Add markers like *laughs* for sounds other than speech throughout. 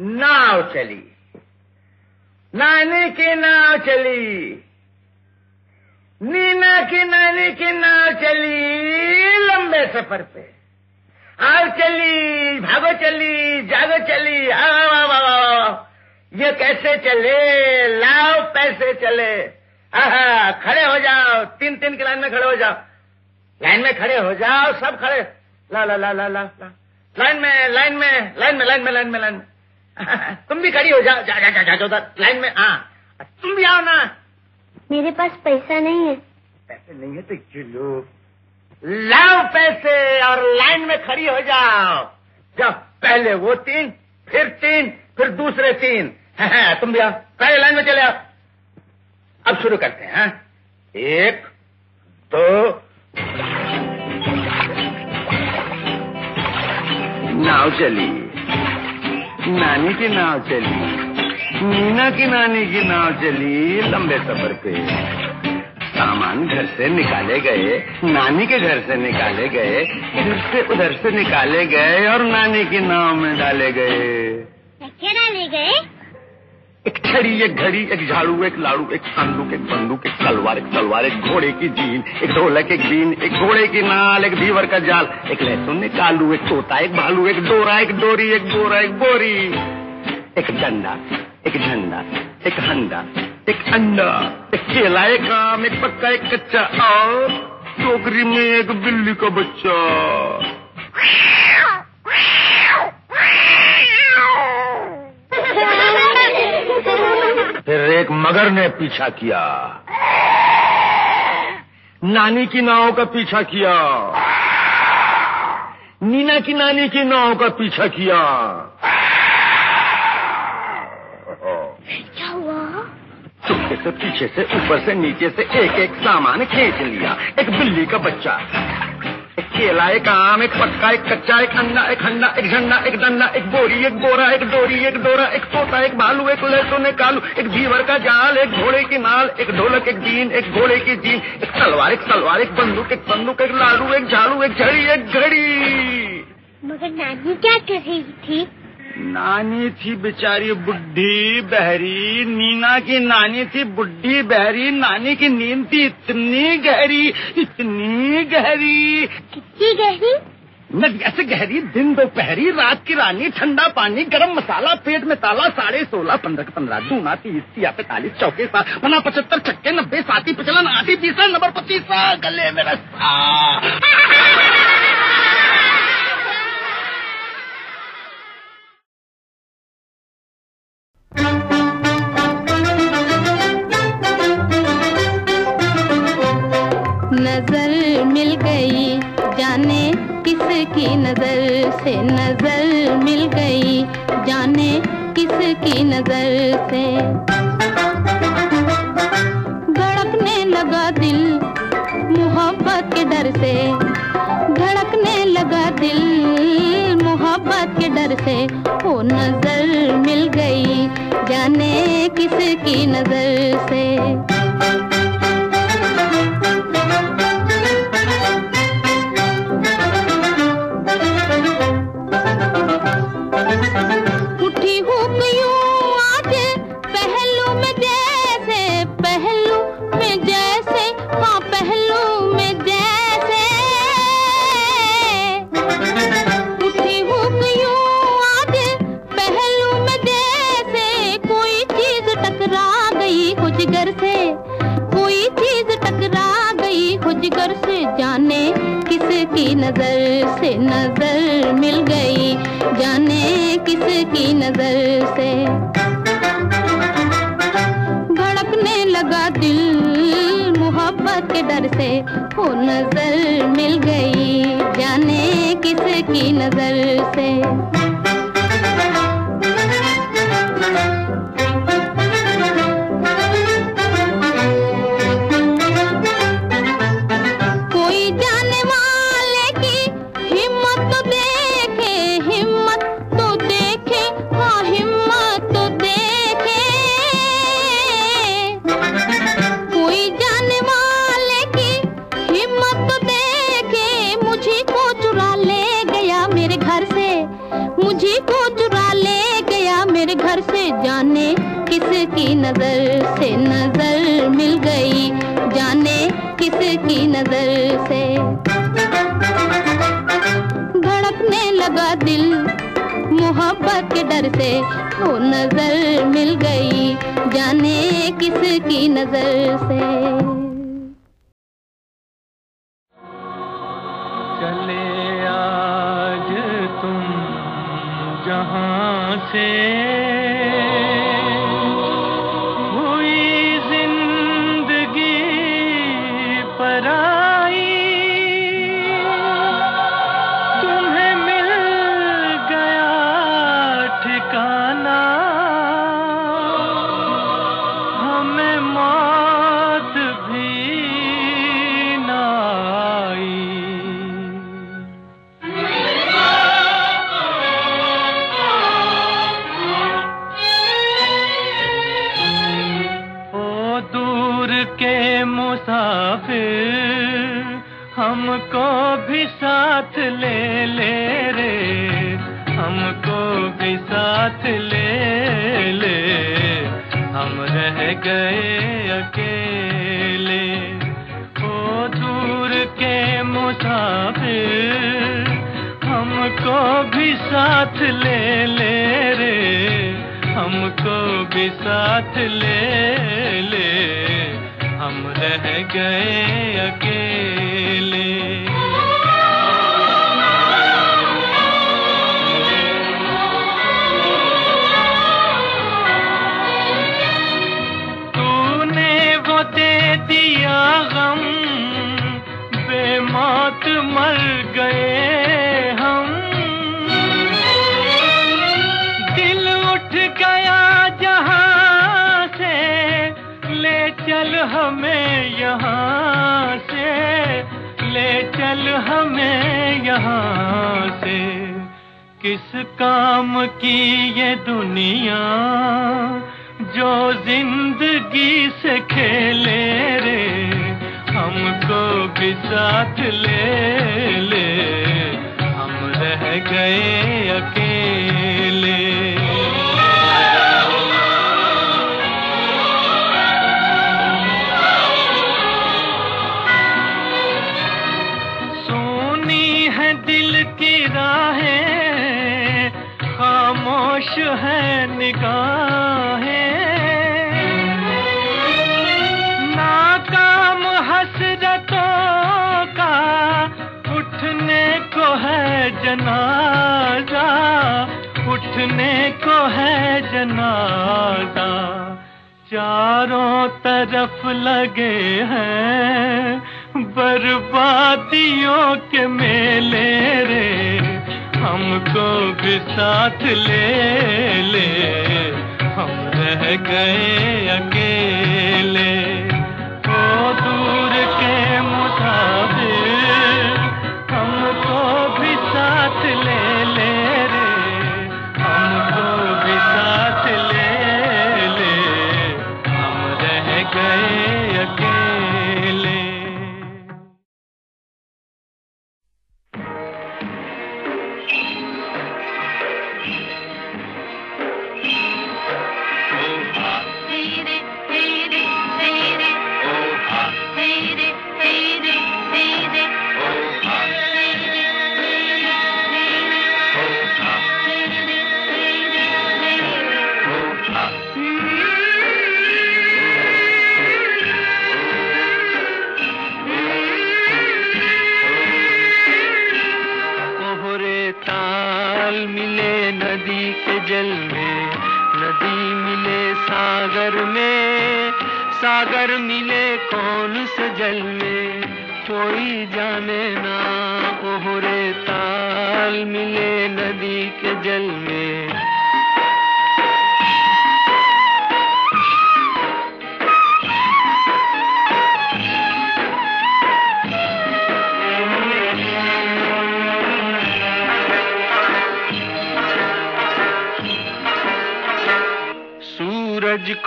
नाव चली। नानी की नाव चली। नीना की नानी की नाव चली। लंबे सफ़र पे। आओ चली, भागो चली, जागो चली आओ। ये कैसे चले? लाओ पैसे चले। आहा, खड़े हो जाओ। तीन तीन की लाइन में खड़े हो जाओ। लाइन में खड़े हो जाओ, सब खड़े। ला ला ला ला ला ला। लाइन में लाइन में लाइन में लाइन में लाइन में लाइन में। *laughs* तुम भी खड़ी हो जाओ जा जा जा जा उधर लाइन में हाँ। तुम भी आओ ना। मेरे पास पैसा नहीं है। पैसे नहीं है तो चलो लाओ पैसे और लाइन में खड़ी हो जाओ। जाओ पहले वो तीन फिर तीन फिर दूसरे तीन। *laughs* तुम भी आओ। पहले लाइन में चले आओ। अब शुरू करते हैं हाँ? एक दो। नाव चली नानी की नाव चली। मीना की नानी की नाव चली लंबे सफ़र पे। सामान घर से निकाले गए, नानी के घर से निकाले गए, फिर से उधर से निकाले गए और नानी की नाव में डाले गए। क्या डाले गए? एक छड़ी एक घड़ी एक झाड़ू एक लाड़ू एक संदूक एक बंदूक एक तलवार एक तलवार एक घोड़े की जीन एक ढोलक एक बीन एक घोड़े की नाल एक धीवर का जाल एक लहसुन एक आलू एक तोता एक भालू एक डोरा एक डोरी एक बोरा एक बोरी एक डंडा एक झंडा एक हंडा एक अंडा एक केला एक आम एक पक्का एक कच्चा और टोकरी में एक बिल्ली का बच्चा फिर एक मगर ने पीछा किया। नानी की नाव का पीछा किया। नीना की नानी की नाव का पीछा किया। चुपके से पीछे से ऊपर से नीचे से एक एक सामान खींच लिया। एक बिल्ली का बच्चा। केला एक आम, एक पक्का, एक कच्चा, एक अंडा, एक हंडा, एक झंडा, एक डंडा एक बोरी, एक बोरा, एक डोरी, एक डोरा, एक तोता, एक भालू, एक लहसुन एक कालू, एक भीवर का जाल, एक घोड़े की माल, एक ढोलक, एक दीन, एक घोड़े की जीन, एक तलवार एक तलवार, एक बंदूक एक बंदूक, एक लालू एक झाड़ू, एक झड़ी, एक घड़ी। मगर नानी क्या कर रही थी? नानी थी बेचारी बुढ़ी बहरी नीना की नानी थी बुढ़ी बहरी नानी की नींद थी इतनी गहरी इतनी गहरी। कितनी गहरी? नदिया से गहरी दिन दोपहरी रात की रानी ठंडा पानी गरम मसाला पेट में ताला साढ़े सोलह पंद्रह पंद्रह दूना तीस तिया पैतालीस चौके सात पना पचहत्तर छक्के नब्बे साती पिछलन आधी बीसा नंबर पच्चीस गले में रस्सा। नज़र मिल गई जाने किसकी नज़र से नज़र मिल गई जाने किसकी नज़र से। धड़कने लगा दिल मोहब्बत के डर से, धड़कने लगा दिल मोहब्बत के डर से वो नज़र मिल गई जाने किसकी नज़र से। खामोश है निकाहें नाकाम हसरतों का उठने को है जनाजा, उठने को है जनाजा। चारों तरफ़ लगे हैं बर्बादियों के मेले रे। हमको भी साथ ले ले। हम रह गए अकेले। अगर मिले कौन से जल में? कोई जाने ना ओहरे ताल मिले नदी के जल में।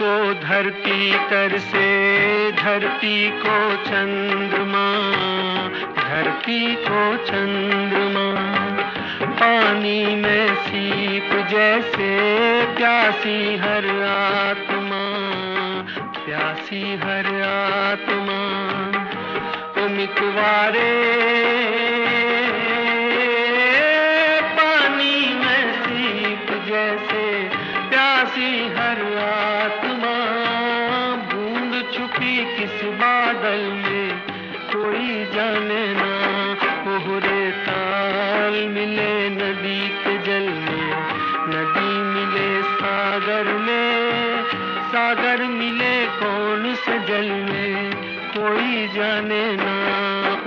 को धरती तरसे धरती को चंद्रमा, धरती को चंद्रमा। पानी में सीप जैसे प्यासी हर आत्मा, प्यासी हर आत्मा। तुम कुवारे जाने ना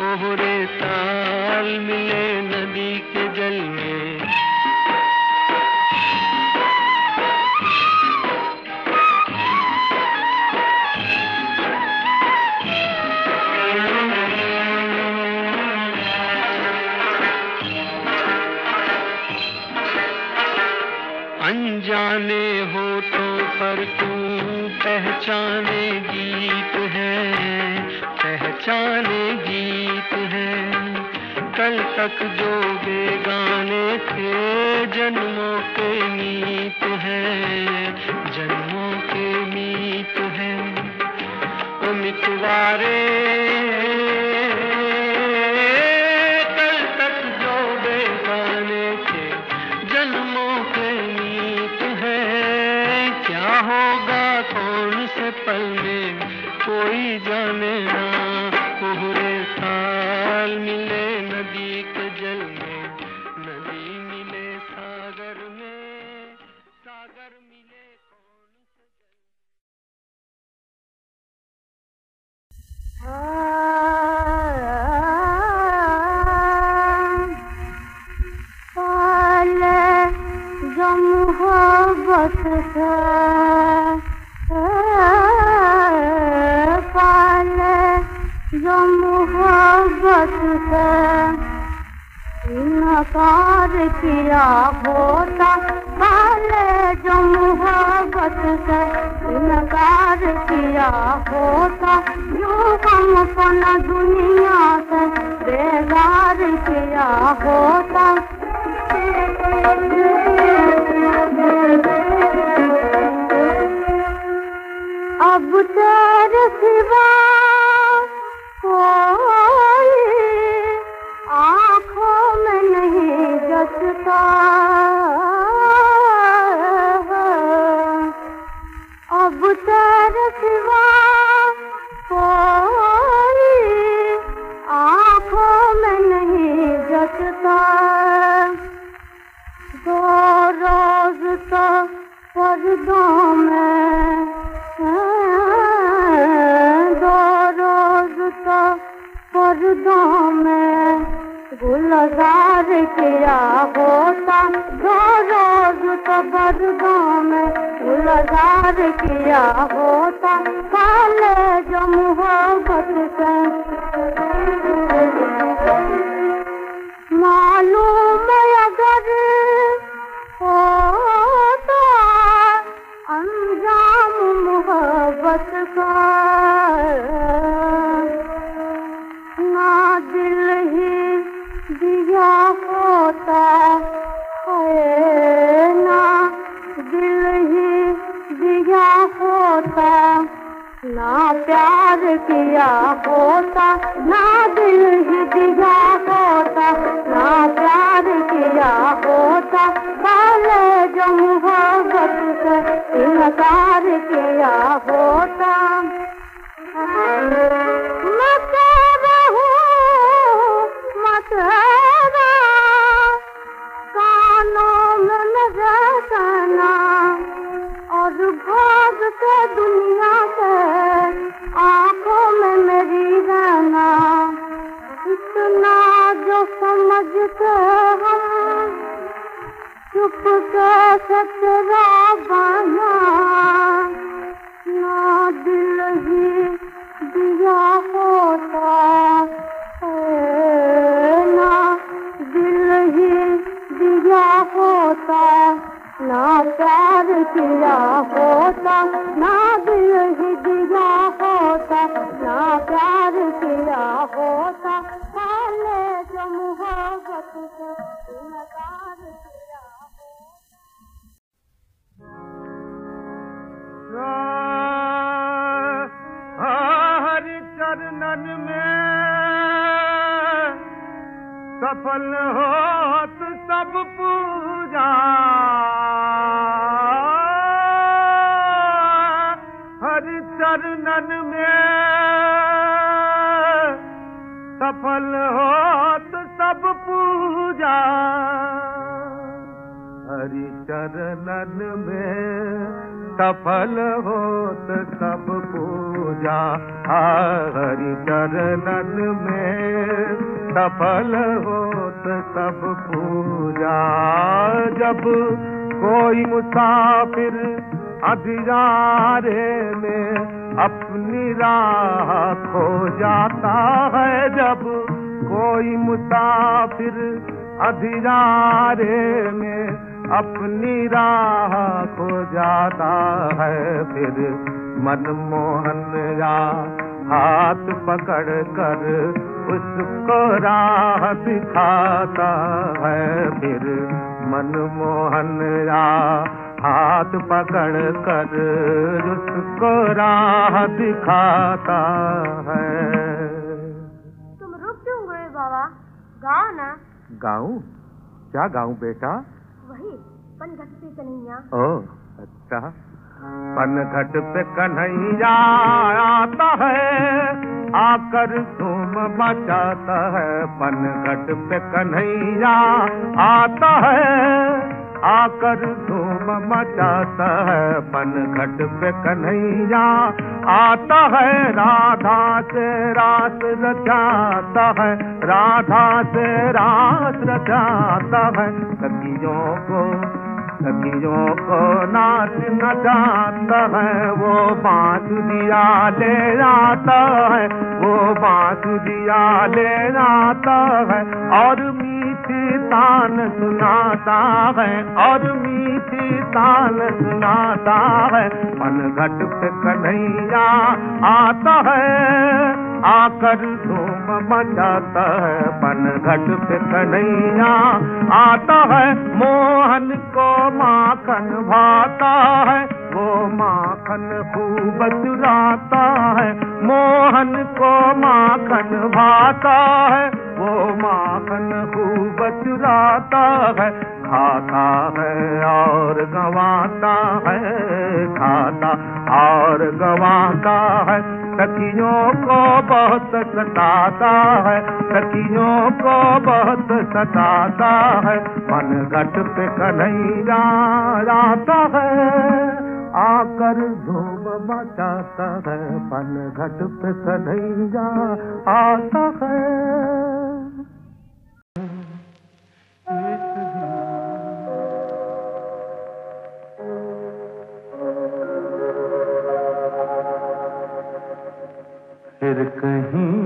ओहरे ताल मिले नदी के जल में। अनजाने हो तो पर तू पहचाने तक जो बेगाने थे, जन्मों के मीत है, जन्मों के मीत हैं। उमितवारे कल तक जो बेगाने थे, जन्मों के मीत है। क्या होगा, कौन से पल चरणन में सफल होत सब पूजा। हरि चरणन में सफल होत सब पूजा। जब कोई मुसाफिर अंधियारे में अपनी राह खो जाता है, जब कोई मुसाफिर अंधियारे में अपनी राह खो जाता है फिर मनमोहन या हाथ पकड़ कर उसको राह दिखाता है फिर मनमोहन या हाथ पकड़ कर उसको राह दिखाता है। तुम रुक क्यों गए बाबा। गाओ ना। गाऊं? क्या गाऊं बेटा? वही पनघट पे कन्हैया। ओ अच्छा। पनघट पे कन्हैया आता है, आकर धूम मचाता है। पनघट पे कन्हैया आता है। आकर धूम मचाता है पनघट पे कन्हैया। आता है, राधा से रास रचाता है, राधा से रास रचाता है। सखियों को सखियों को नाच नचाता है, वो बांसुरिया ले आता है, वो बांसुरिया ले आता है। और मीठी तान सुनाता है और मीठी तान सुनाता है। पनघट पे कन्हैया आता है। आकर धूम मचाता है पनघट पे कन्हैया। आता है, मोहन को माखन भाता है, वो माखन खूब चुराता है। मोहन को माखन भाता है, वो माखन खूब चुराता है। खाता है और गवाता है खाता और गवाता है। सखियों को बहुत सताता है, सखियों को बहुत सताता है। पनघट पे कन्हैया आता है, आकर धूम मचाता है। पनघट पे कन्हैया आता है। फिर कहीं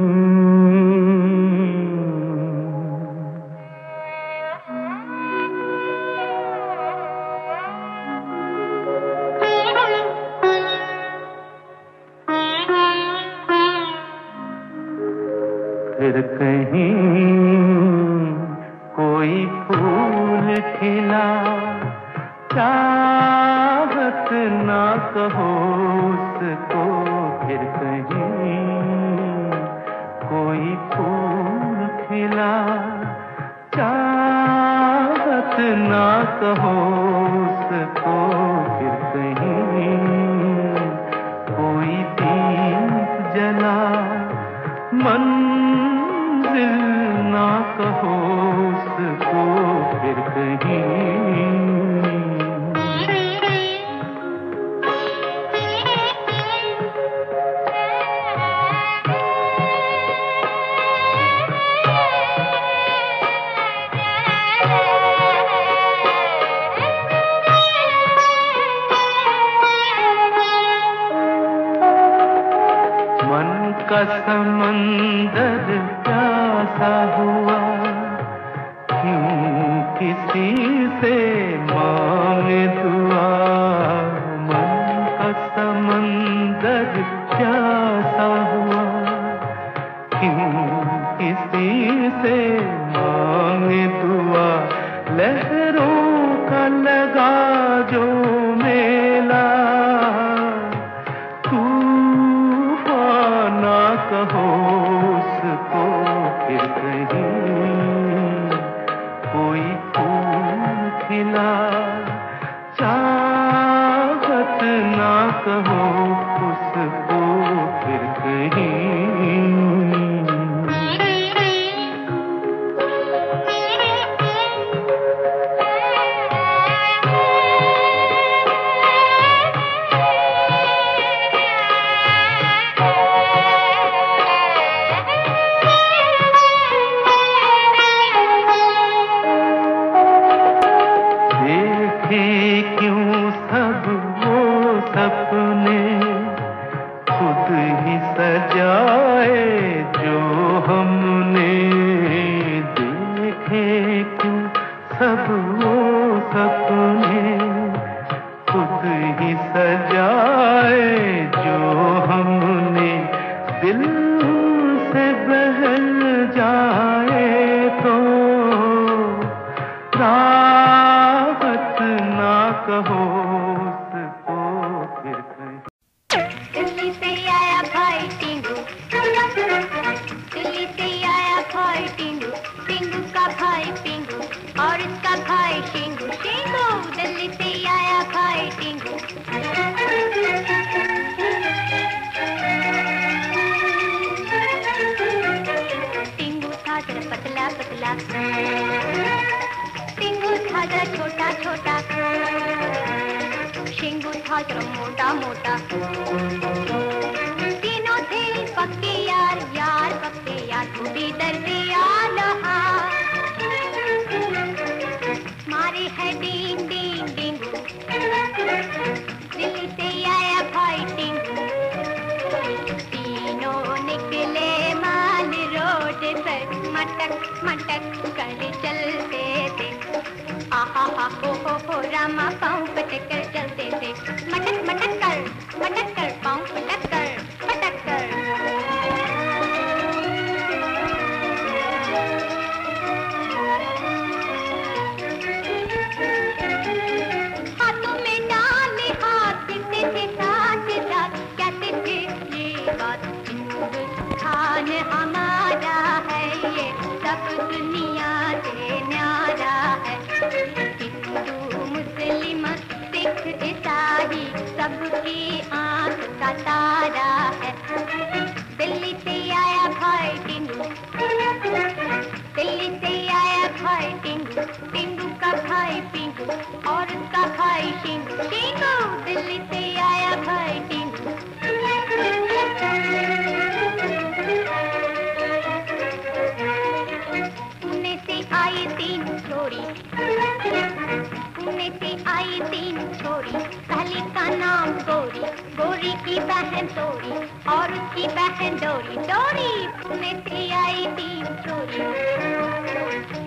आई तीन छोरी, पहली का नाम गोरी। गोरी की बहन तोरी और उसकी बहन डोरी। डोरी पुणे से आई तीन छोरी।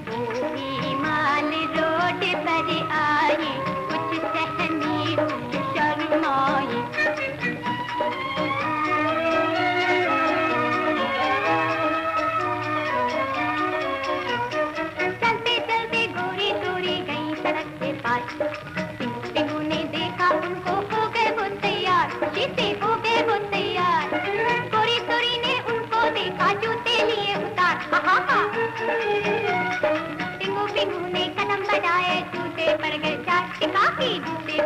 गोरी माल रोड पर आई, कुछ सहनी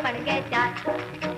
बढ़ गए चार।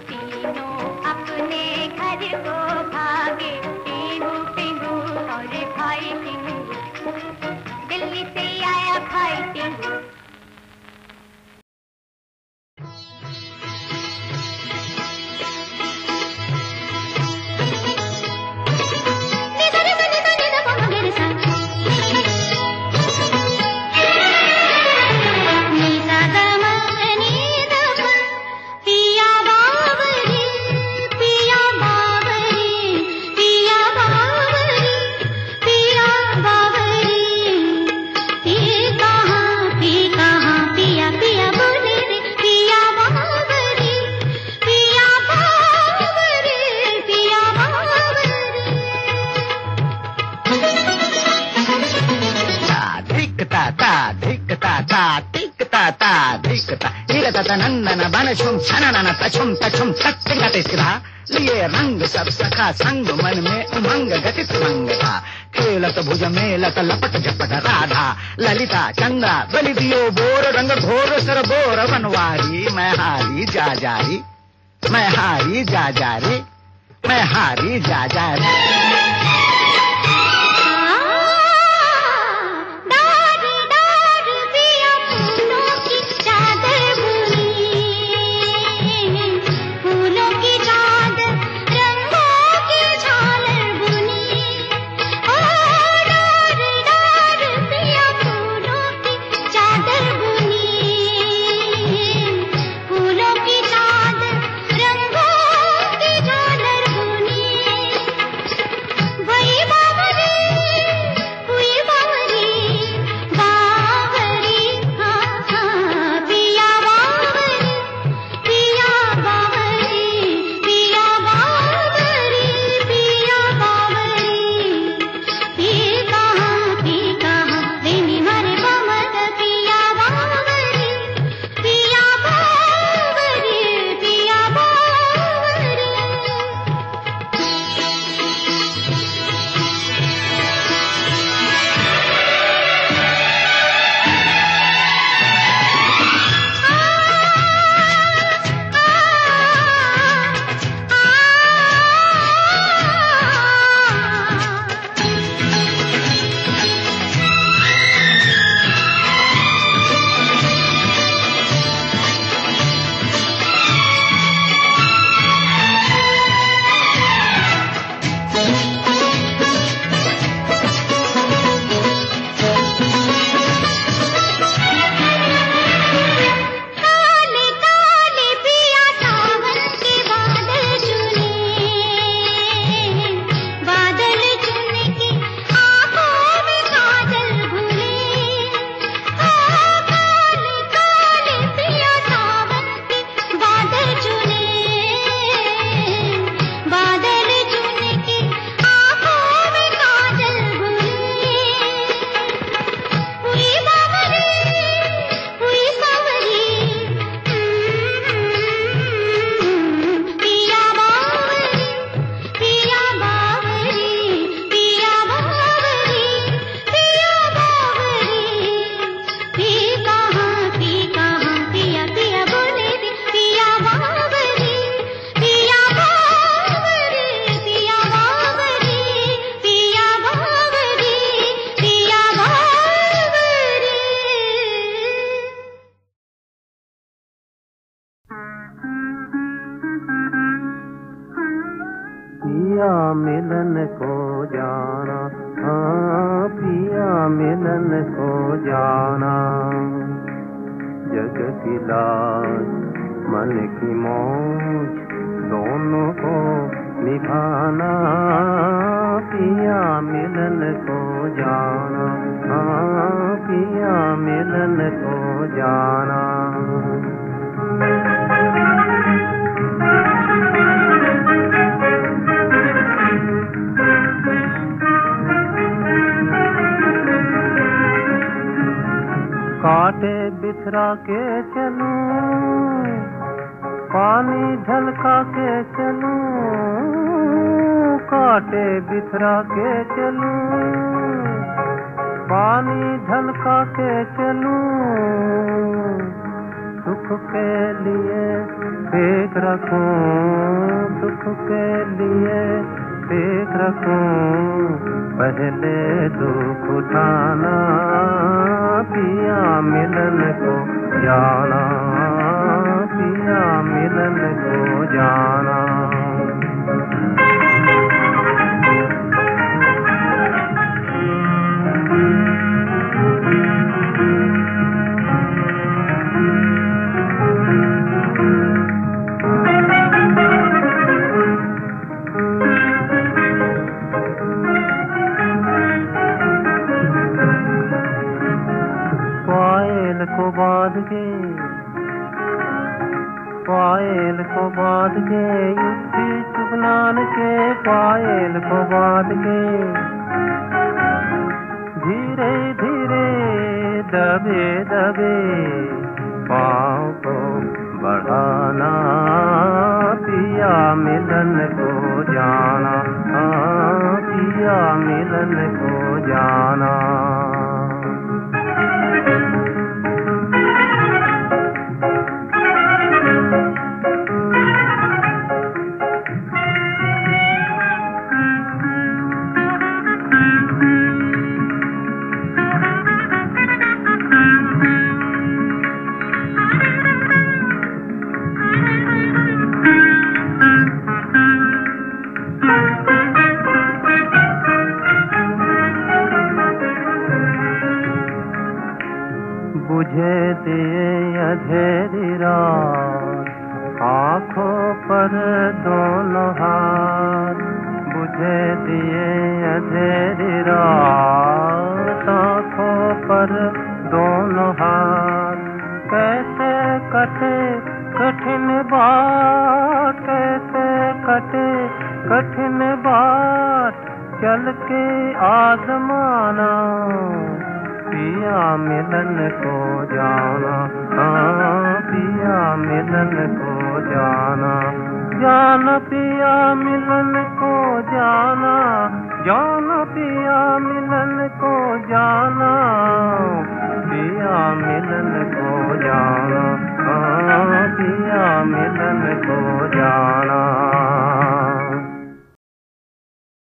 कठिन बात कैसे कटे कठिन बात, चल के आजमाना, पिया मिलन को जाना हाँ पिया मिलन को जाना जाना पिया मिलन को जाना, जान पिया मिलन को जाना, पिया मिलन को जाना।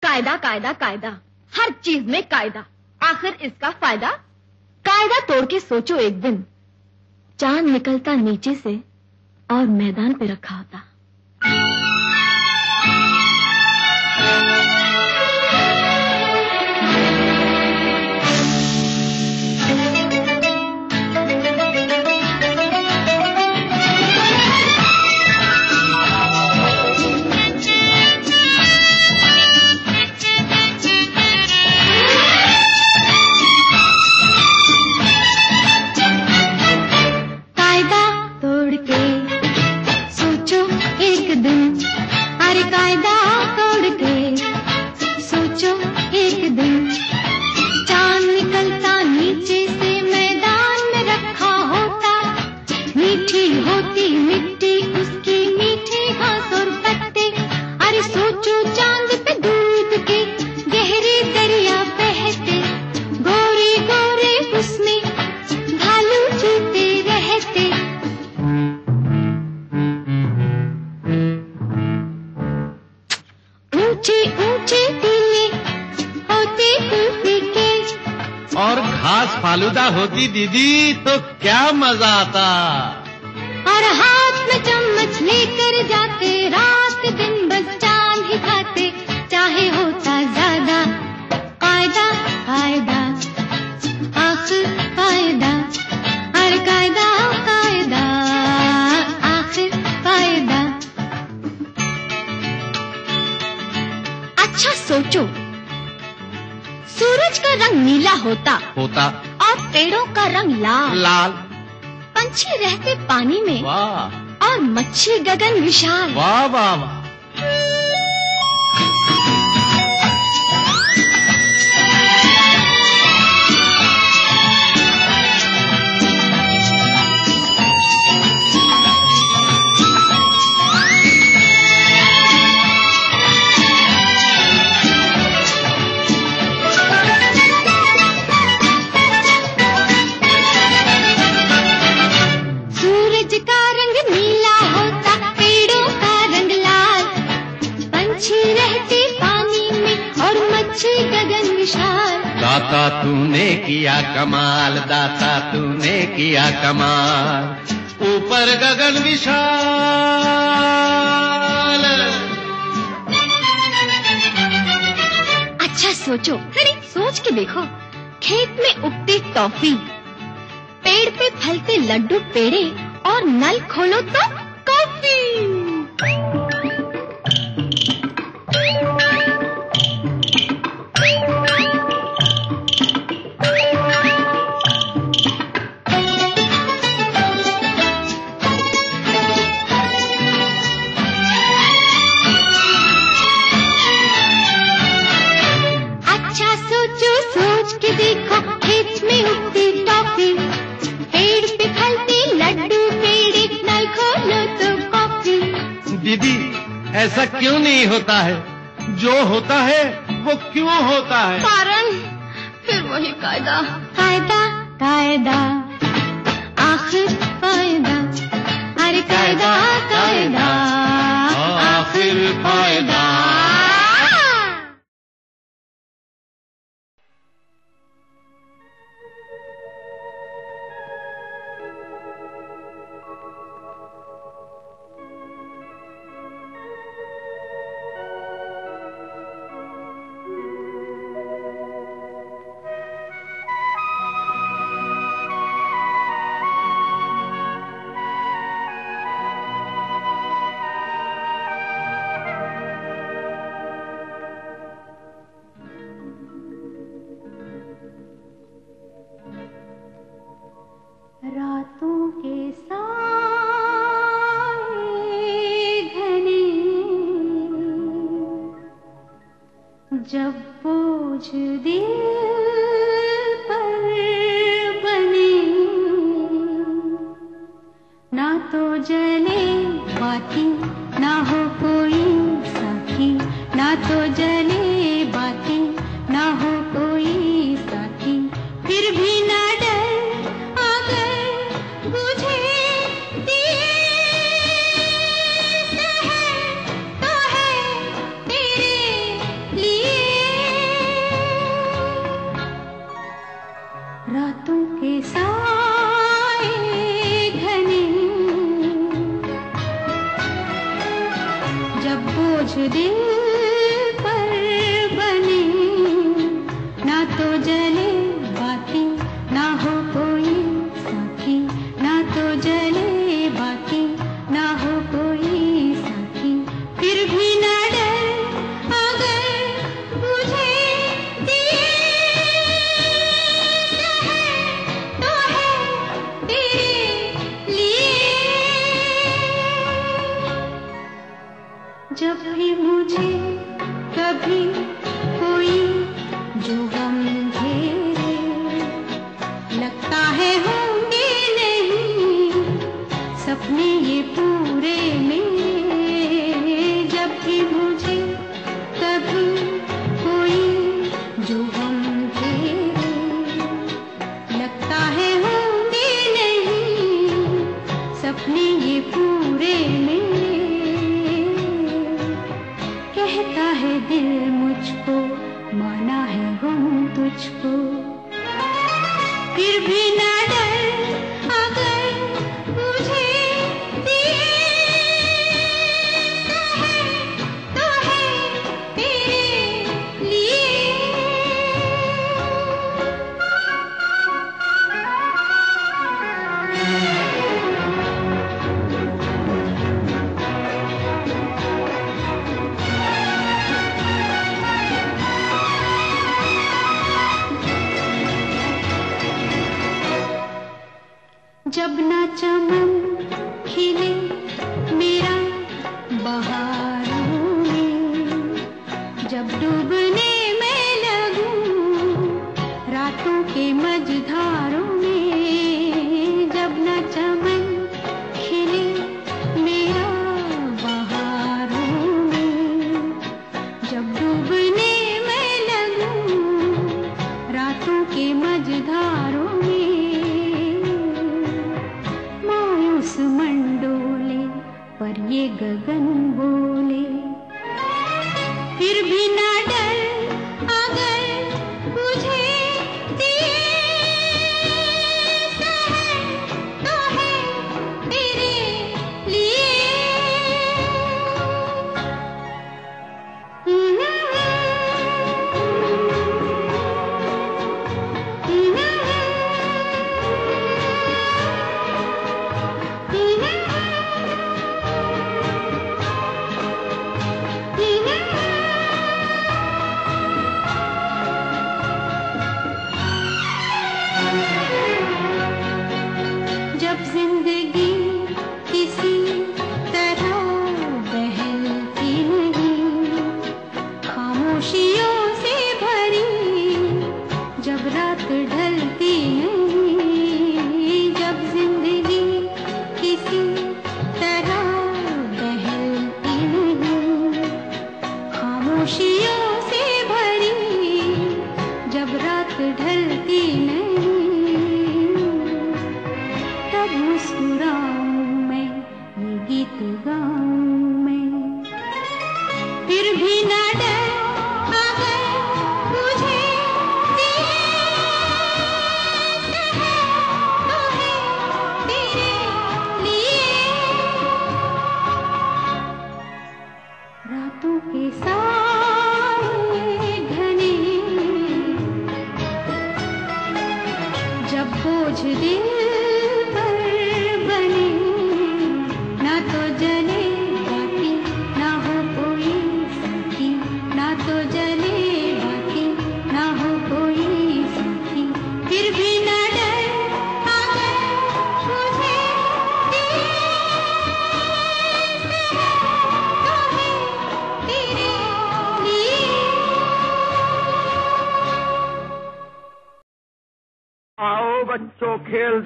कायदा कायदा कायदा। हर चीज़ में कायदा। आखिर इसका फ़ायदा? कायदा तोड़ के सोचो एक दिन। चाँद निकलता नीचे से और मैदान पे रखा होता। फालूदा होती दीदी तो क्या मज़ा आता? और हाथ में चम्मच लेकर जाते रात दिन बस चाँद ही खाते चाहे होता ज़्यादा कायदा फ़ायदा आखिर फ़ायदा हर कायदा कायदा आखिर कायदा अच्छा सोचो सूरज का रंग नीला होता। होता। पेड़ों का रंग लाल। लाल। पंछी रहते पानी में वाह। और मच्छी गगन विशाल। वाह वाह वाह। और गगन विशाल। दाता तूने किया कमाल दाता तूने किया कमाल। ऊपर गगन विशाल। अच्छा सोचो। अरे सोच के देखो। खेत में उगती टॉफी पेड़ पे फलते लड्डू पेड़े और नल खोलो तो कॉफ़ी। ऐसा क्यों नहीं होता है? जो होता है वो क्यों होता है? कारण? फिर वही कायदा। कायदा कायदा। आखिर कायदा अरे कायदा कायदा। आखिर फ़ायदा।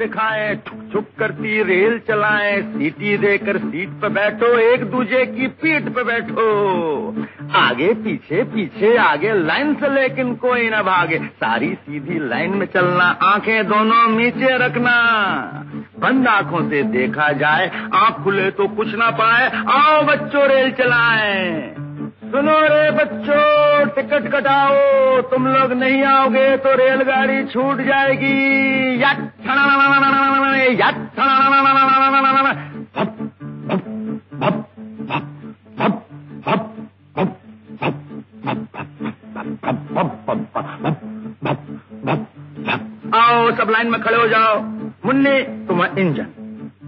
दिखाएँ छुक छुक करती रेल चलाएँ, सीटी देकर सीट पर बैठो, एक दूजे की पीठ पर बैठो। आगे, पीछे पीछे, आगे, लाइन से लेकिन कोई ना भागे। सारी सीधी लाइन में चलना, आँखें दोनों नीचे रखना। बंद आँखों से देखा जाए, आँख खुले तो कुछ ना पाए, आओ बच्चों रेल चलाएँ। सुनो रे बच्चों टिकट कटाओ। तुम लोग नहीं आओगे तो रेलगाड़ी छूट जाएगी। *laughs* आओ सब लाइन में खड़े हो जाओ। मुन्ने तुम्हारा इंजन।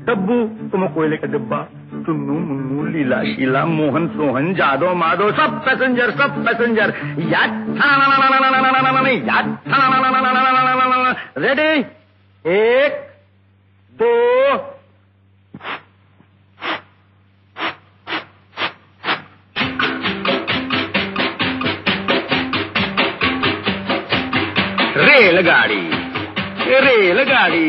डब्बू तुम्हें कोयले का डिब्बा। चुन्नू मुन्नू लीला शीला मोहन सोहन जादो माधो सब पैसेंजर सब पैसेंजर रेडी एक दो रेलगाड़ी रेलगाड़ी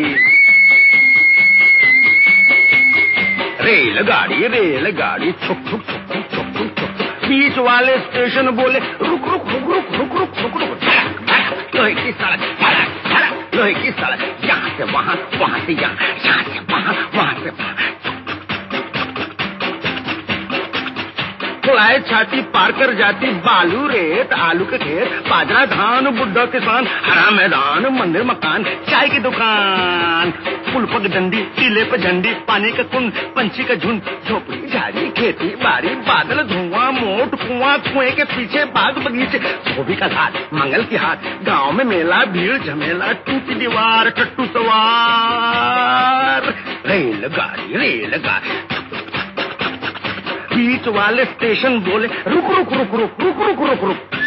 रेलगाड़ी रेलगाड़ी छुक छुक छुक छुक छुक छुक छुक। बीच वाले स्टेशन बोले रुक रुक रुक रुक रुक रुक रुक रुक लोहे की सड़क लोहे की सड़क यहाँ से वहाँ वहाँ से यहाँ फुलाए छाती पार कर जाती बालू रेत, आलू के खेत, बाजरा, धान, बुड्ढा, किसान, हरा मैदान, मंदिर, मकान, चाय की दुकान पुल पग डंडी टीले पे झंडी पानी का कुंड, पंछी का झुंड, झोपड़ी, झाड़ी, खेती बाड़ी, बादल, धुआँ, मोट कुआँ, कुएँ के पीछे बाग बगीचे धोबी का घाट मंगल की हाथ, गाँव में मेला, भीड़, झमेला, टूटी दीवार, टट्टू सवार, रेलगाड़ी रेलगाड़ी बीच वाले स्टेशन बोले रुक रुक रुक रुक रुक रुक रुक रुक।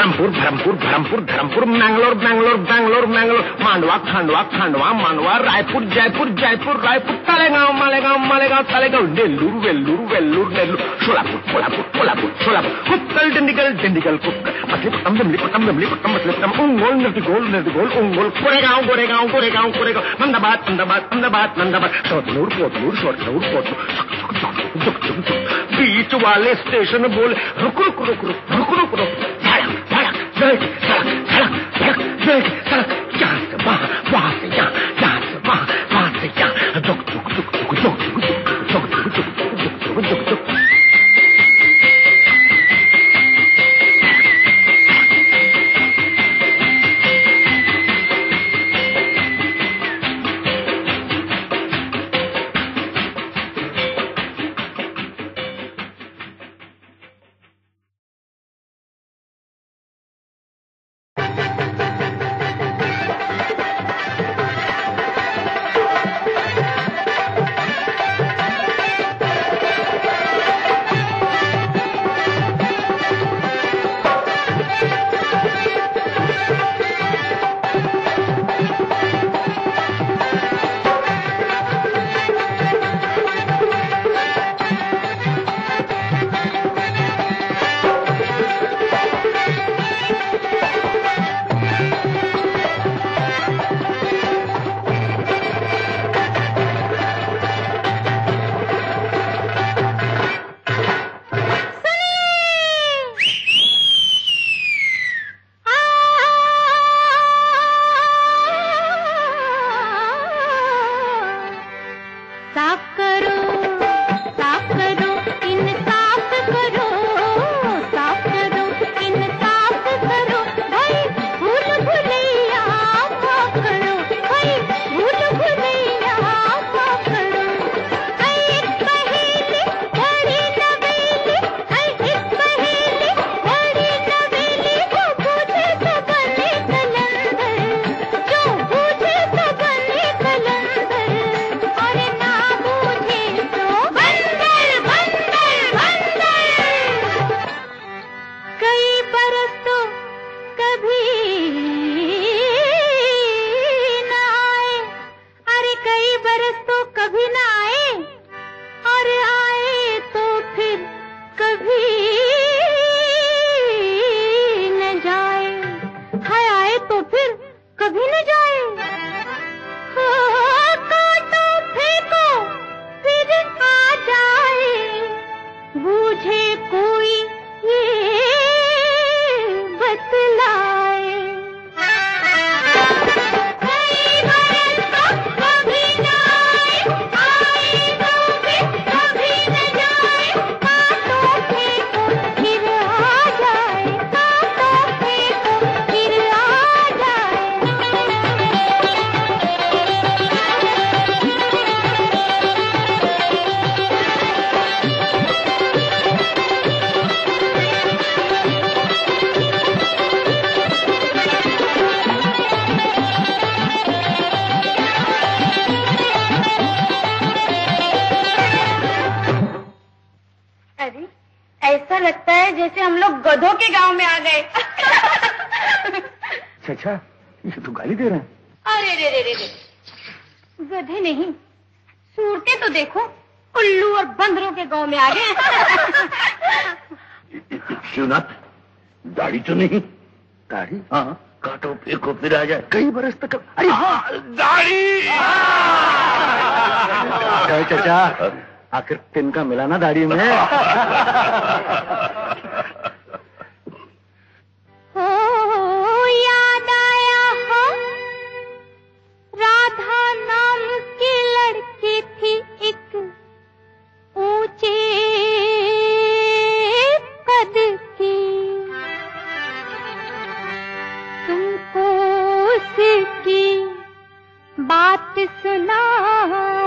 धर्मपुर धर्मपुर धर्मपुर धर्मपुर मैंगलोर बैंगलोर बैंगलोर मैंगलोर मांडवा खांडवा खांडवा मांडवा रायपुर जयपुर जयपुर रायपुर तालेगांव मालेगांव मालेगांव तालेगांव नेल्लूर वेल्लूर वेल्लूर नेल्लूर सोलापुर कोल्हापुर कोल्हापुर सोलापुर कुक्कल डिंडिगल डिंडिगल कुक्कल मछलीपट्टम दिमलीपट्टम दिमलीपट्टम मछलीपट्टम उंगोल निर्दिगोल निर्दिगोल उंगोल कोरेगांव गोरेगांव गोरेगांव कोरेगांव अहमदाबाद अहमदाबाद अहमदाबाद अहमदाबाद शोतनूर पोतनूर शोतनूर पोतनूर बीच वाले स्टेशन बोले रुक रुक रुक रुक रुक रुक रुक सड़क सड़क सड़क सड़क सड़क सड़क सड़क सड़क यहाँ से वहाँ वहाँ से यहाँ यहाँ से वहाँ वहाँ से यहाँ दुख दुख दुख दुख दुख दुख दुख दुख दुख दुख दुख दुख दुख साफ़ दाढ़ी हाँ। काटो फेंको फिर आ जाए। कई बरस तक अरे हाँ दाढ़ी! चाचा आखिर तिनका मिला ना दाढ़ी में *laughs* बात सुनाऊं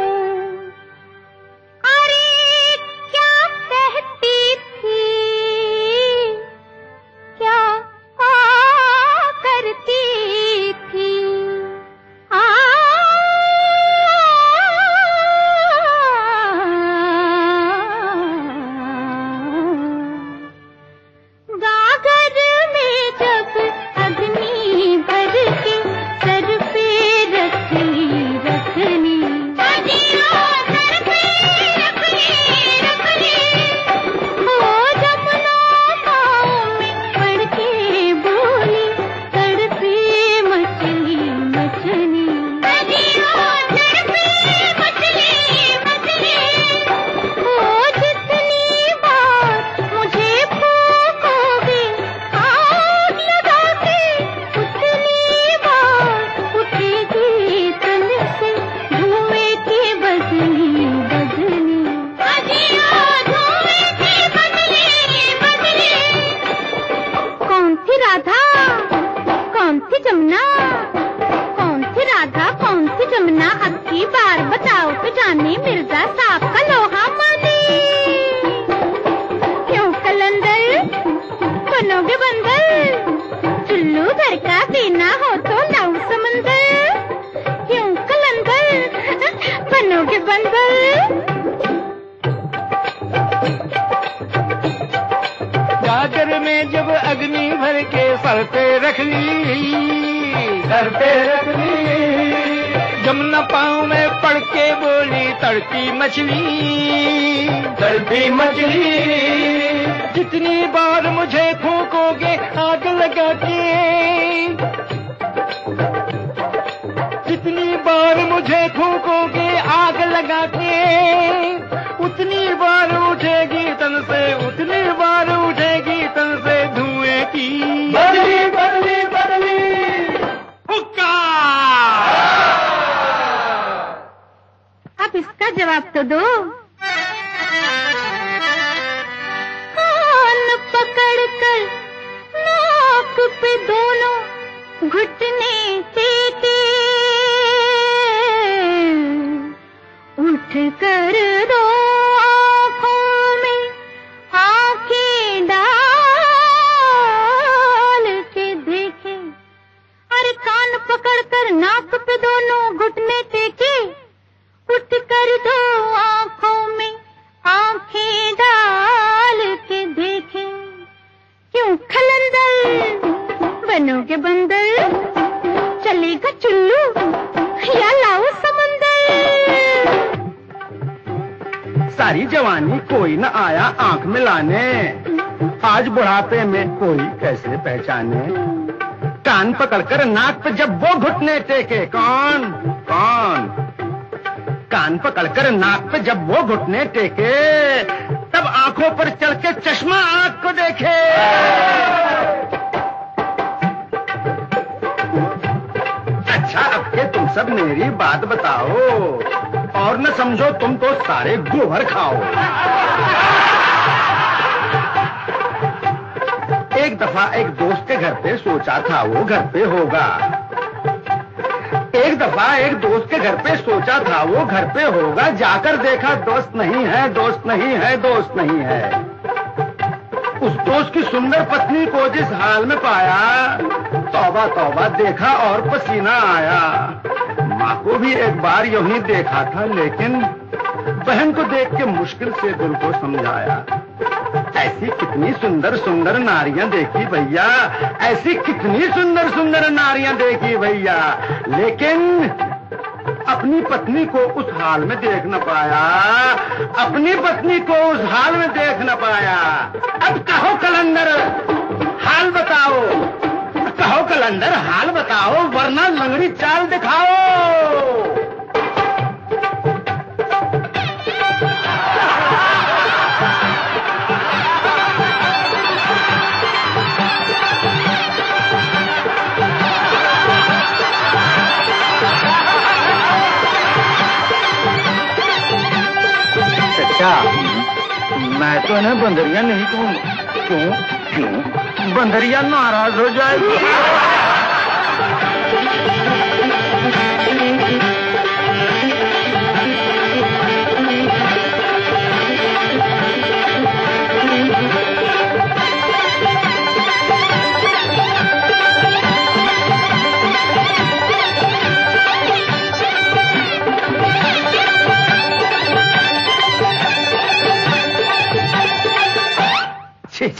घुटने टेके पहचाने कान पकड़कर नाक पे जब वो घुटने टेके, कौन? कौन? कान पकड़कर नाक पे जब वो घुटने टेके, तब आँखों पर चढ़ के चश्मा आँख को देखे। अच्छा अब के तुम सब मेरी बात बताओ, और न समझो तुम तो सारे गोबर खाओ। दफ़ा एक दोस्त के घर पे सोचा था, वो घर पे होगा। एक दफ़ा एक दोस्त के घर पे सोचा था, वो घर पे होगा। जाकर देखा, दोस्त नहीं है, दोस्त नहीं है, दोस्त नहीं है। उस दोस्त की सुंदर पत्नी को जिस हाल में पाया, तौबा तौबा देखा और पसीना आया। माँ को भी एक बार यही देखा था, लेकिन बहन को देख के मुश्किल से दिल को समझाया। ऐसी कितनी सुंदर सुंदर नारियाँ देखी भैया। ऐसी कितनी सुंदर सुंदर नारियाँ देखी भैया। लेकिन अपनी पत्नी को उस हाल में देख न पाया। अपनी पत्नी को उस हाल में देख न पाया। अब कहो कलंदर, हाल बताओ। कहो कलंदर, हाल बताओ, वरना लंगड़ी चाल दिखाओ। तो इन्हें बंदरिया नहीं कहूँगा क्यों? क्यों? बंदरिया नाराज़ हो जाएगी।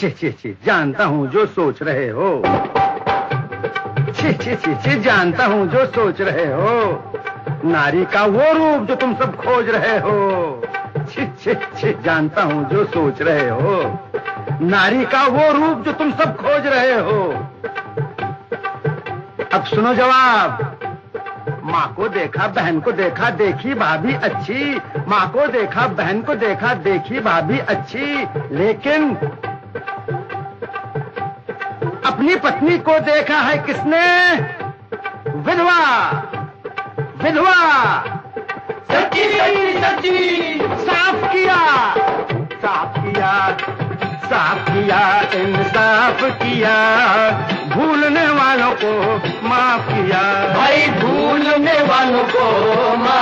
छी छी छी, जानता हूँ जो सोच रहे हो। छी छी छी छी, जानता हूँ जो सोच रहे हो। नारी का वो रूप जो तुम सब खोज रहे हो। छी छी छी, जानता हूँ जो सोच रहे हो। नारी का वो रूप जो तुम सब खोज रहे हो। अब सुनो जवाब। माँ को देखा, बहन को देखा, देखी, भाभी अच्छी। माँ को देखा, बहन को देखा, देखी, भाभी अच्छी। लेकिन अपनी पत्नी को देखा है किसने? विधवा। विधवा। सच्ची सच्ची साफ़ किया। साफ़ किया। साफ़ किया इंसाफ किया। भूलने वालों को माफ़ किया। भाई भूलने वालों को माफ़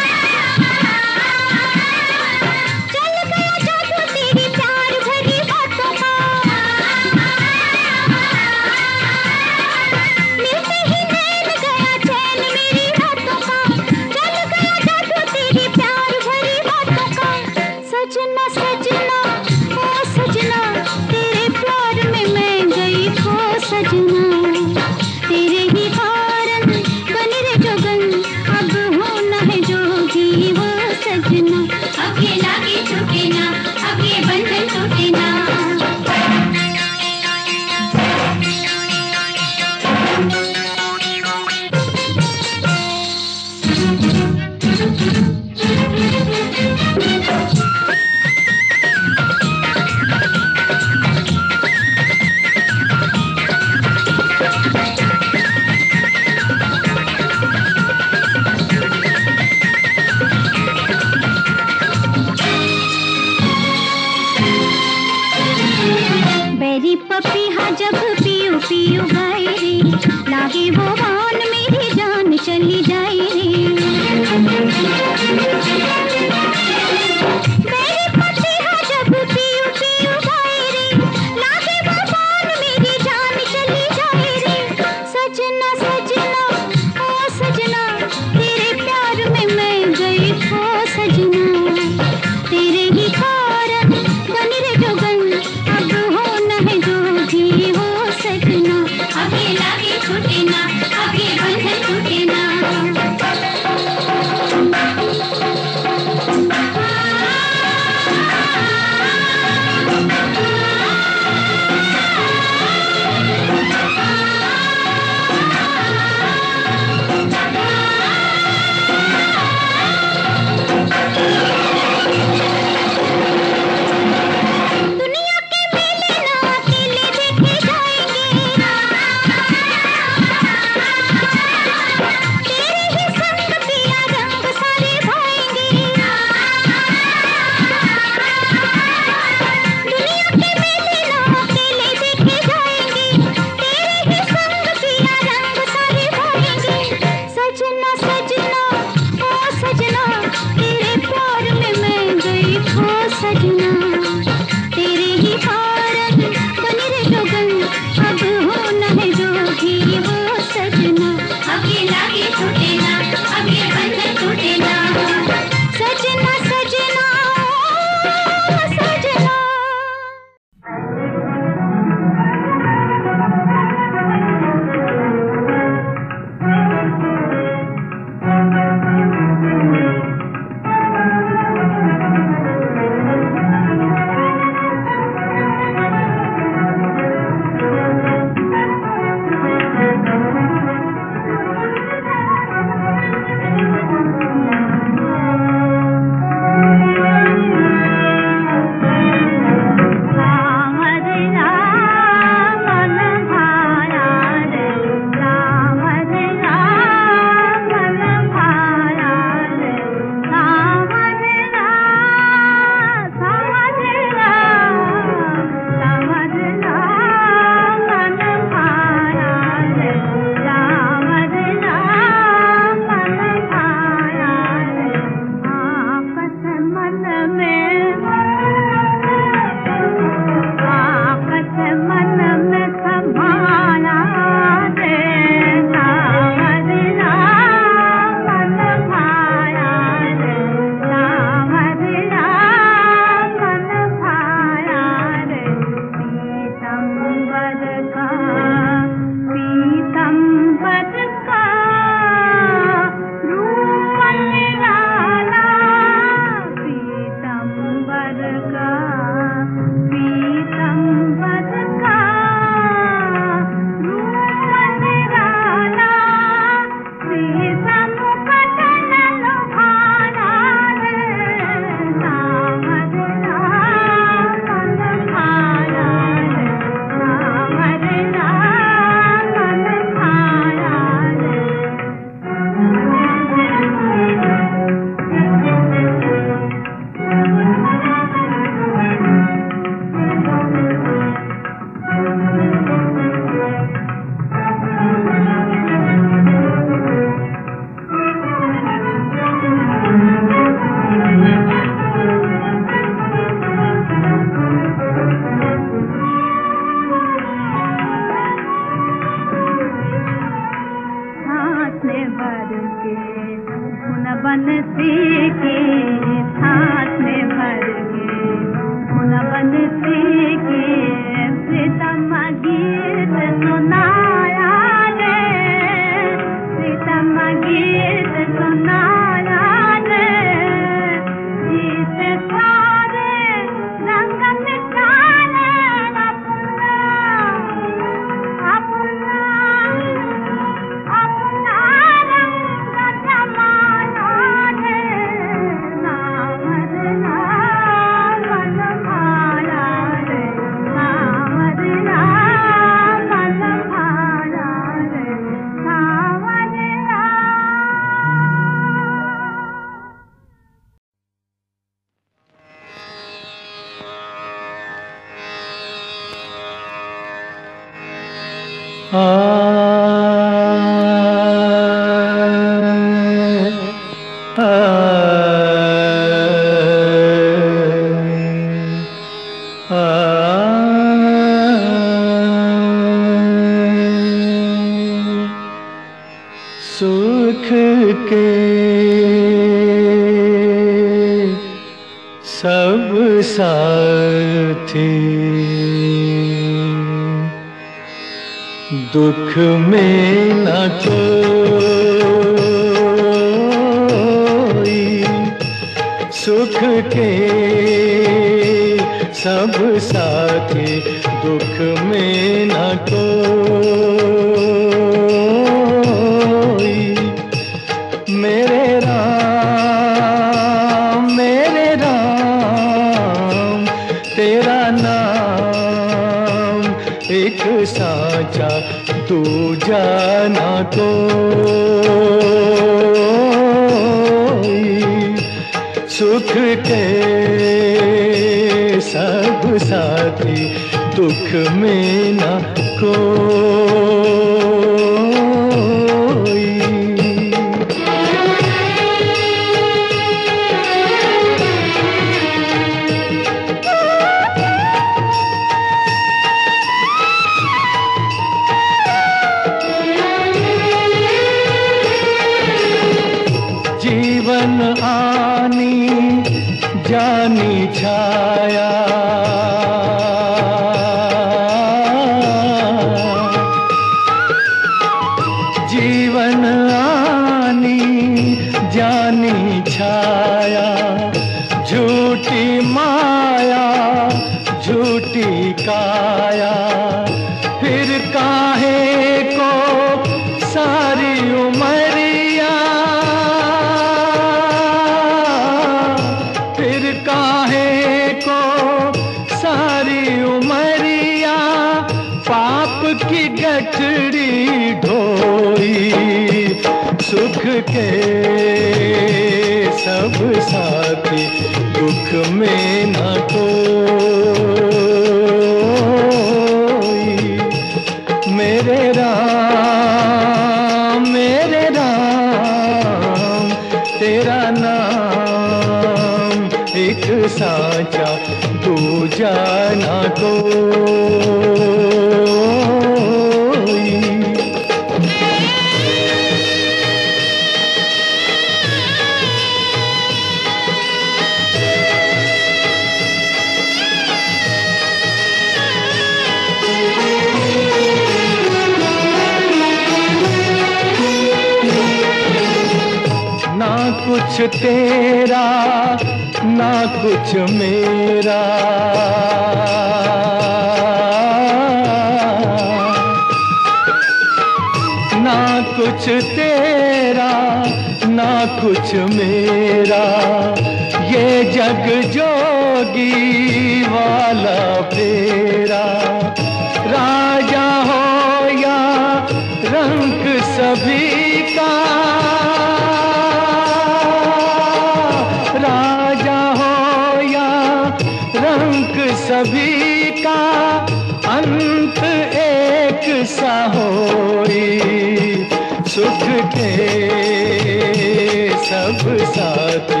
सब साथी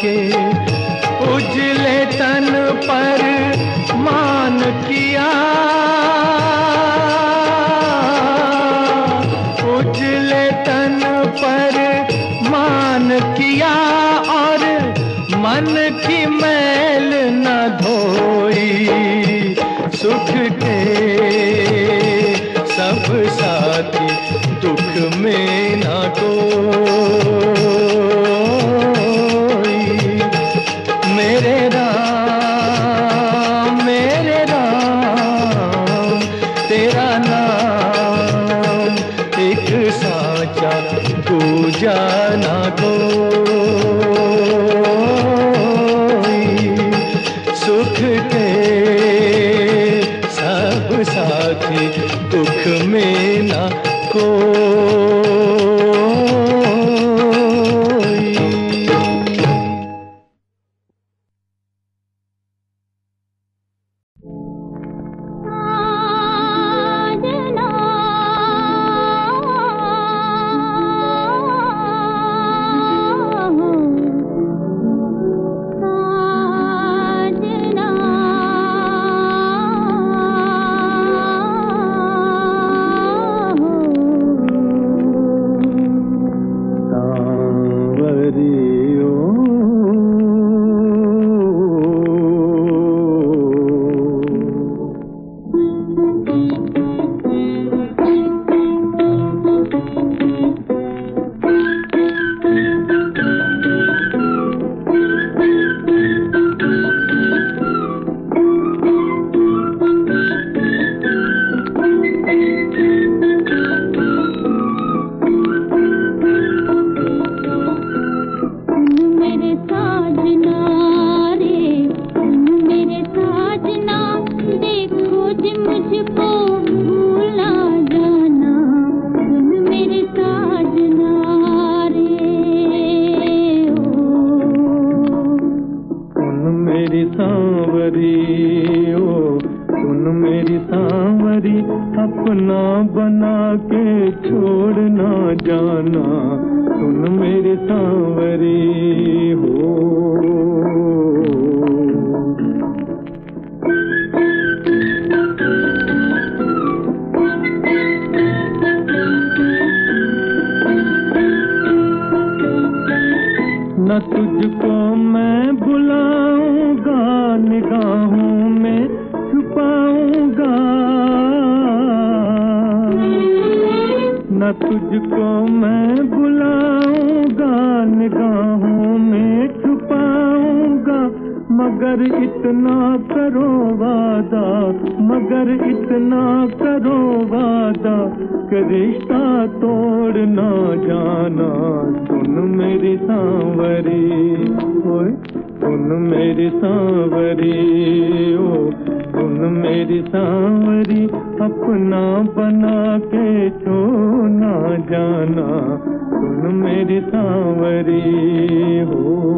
okay. न तुझको मैं बुलाऊँगा निगाहों में छुपाऊँगा। न तुझको मैं बुलाऊँगा निगाहों में मगर इतना करो वादा, मगर इतना करो वादा करिश्ता रिश्ता तोड़ ना जाना। सुन मेरी सांवरी, ओए, सुन मेरी सांवरी, ओ, सुन मेरी सांवरी, अपना बना के छो ना जाना। सुन मेरी सांवरी हो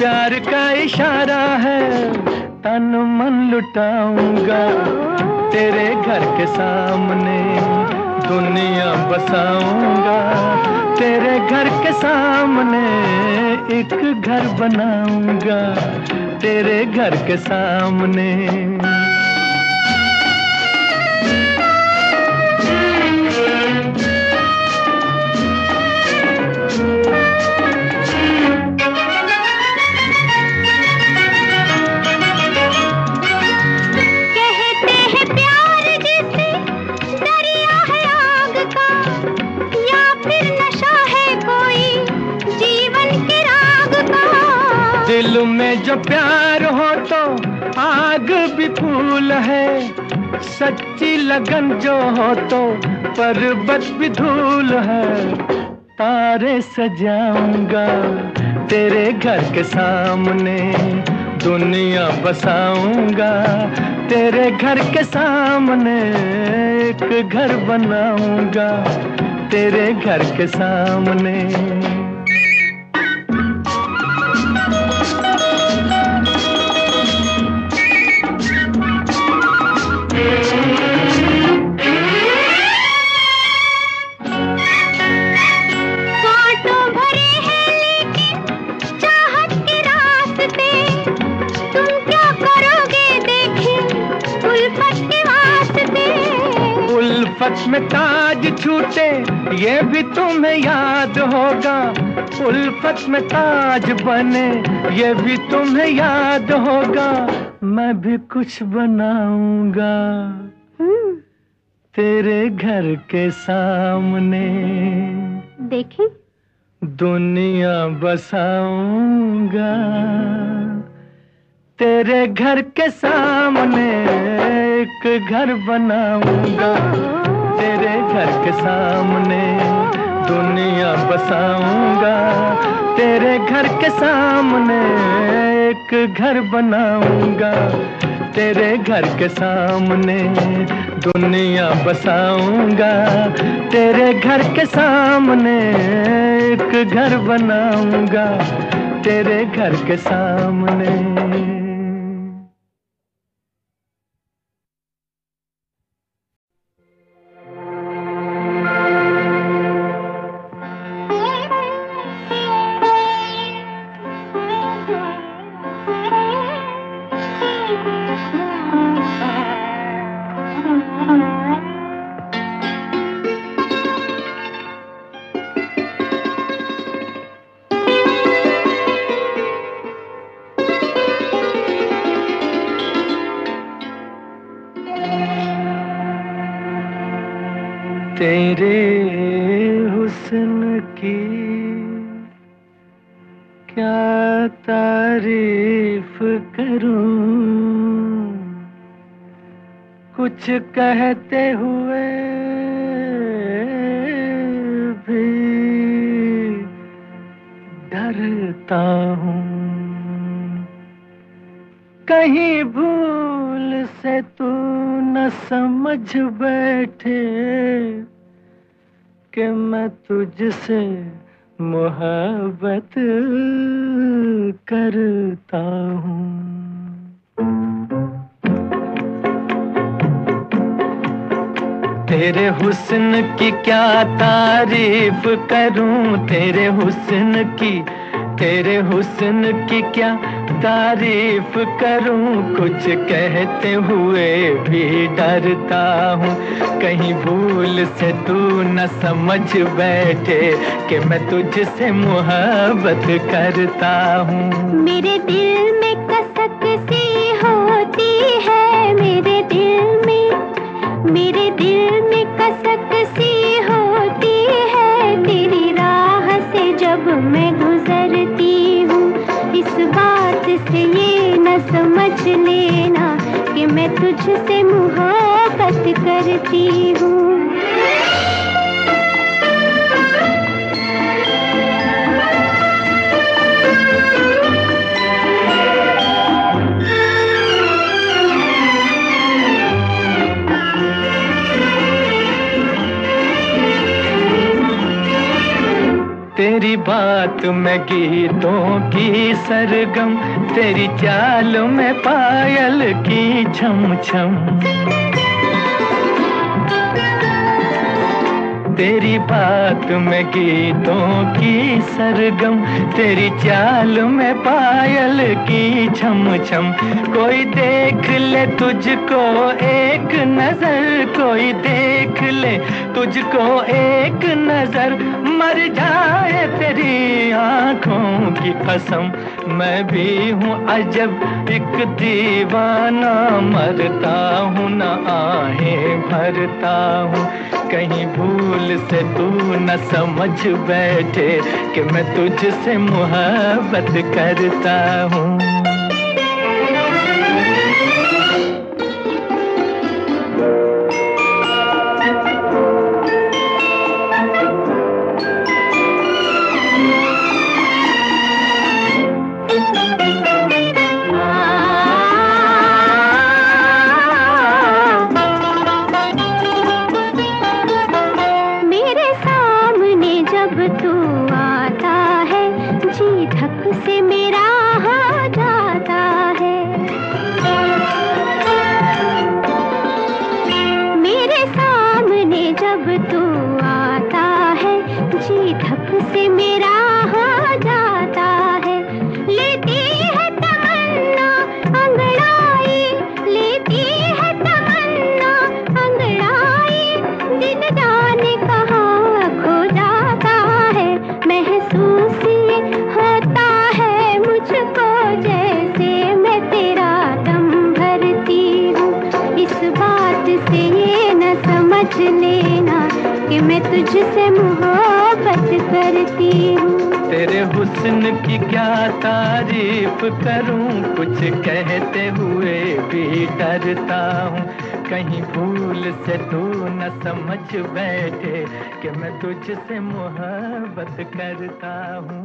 प्यार का इशारा है, तन मन लुटाऊँगा। तेरे घर के सामने दुनिया बसाऊँगा। तेरे घर के सामने एक घर बनाऊँगा। तेरे घर के सामने जो प्यार हो तो आग भी फूल है, सच्ची लगन जो हो तो पर्वत भी धूल है। तारे सजाऊँगा तेरे घर के सामने, दुनिया बसाऊँगा तेरे घर के सामने, एक घर बनाऊँगा तेरे घर के सामने। में ताज छूटे, ये भी तुम्हें याद होगा। उल्फत में ताज बने, ये भी तुम्हें याद होगा। मैं भी कुछ बनाऊँगा। तेरे घर के सामने। देखी। दुनिया बसाऊँगा। तेरे घर के सामने एक घर बनाऊँगा। तेरे घर के सामने दुनिया बसाऊँगा। तेरे घर के सामने एक घर बनाऊँगा। तेरे घर के सामने दुनिया बसाऊँगा। तेरे घर के सामने एक घर बनाऊँगा। तेरे घर के सामने कुछ कहते हुए भी डरता हूँ। कहीं भूल से तू न समझ बैठे कि मैं तुझसे मोहब्बत करता हूँ। तेरे हुस्न की क्या तारीफ़ करूँ? तेरे हुस्न की, तेरे हुस्न की क्या तारीफ़ करूँ? कुछ कहते हुए भी डरता हूँ। कहीं भूल से तू न समझ बैठे कि मैं तुझसे मोहब्बत करता हूँ। मेरे दिल में कसक सी होती है, मेरे मेरे दिल में कसक सी होती है, तेरी राह से जब मैं गुजरती हूँ, इस बात से ये न समझ लेना कि मैं तुझसे मुहब्बत करती हूँ। तेरी बात में गीतों की सरगम तेरी चाल में पायल की छम छम तेरी बात में गीतों की सरगम, तेरी चाल में पायल की छम छम कोई देख ले तुझको एक नज़र, कोई देख ले तुझको एक नज़र। मर जाए तेरी आँखों की कसम, मैं भी हूँ अजब, एक दीवाना। मरता हूँ न आहें, भरता हूँ, कहीं भूल से तू न समझ बैठे कि मैं तुझसे मोहब्बत करता हूँ। तुझसे मोहब्बत करती हूँ। तेरे हुस्न की क्या तारीफ़ करूँ? कुछ कहते हुए भी डरता हूँ। कहीं भूल से तू न समझ बैठे कि मैं तुझसे मोहब्बत करता हूँ।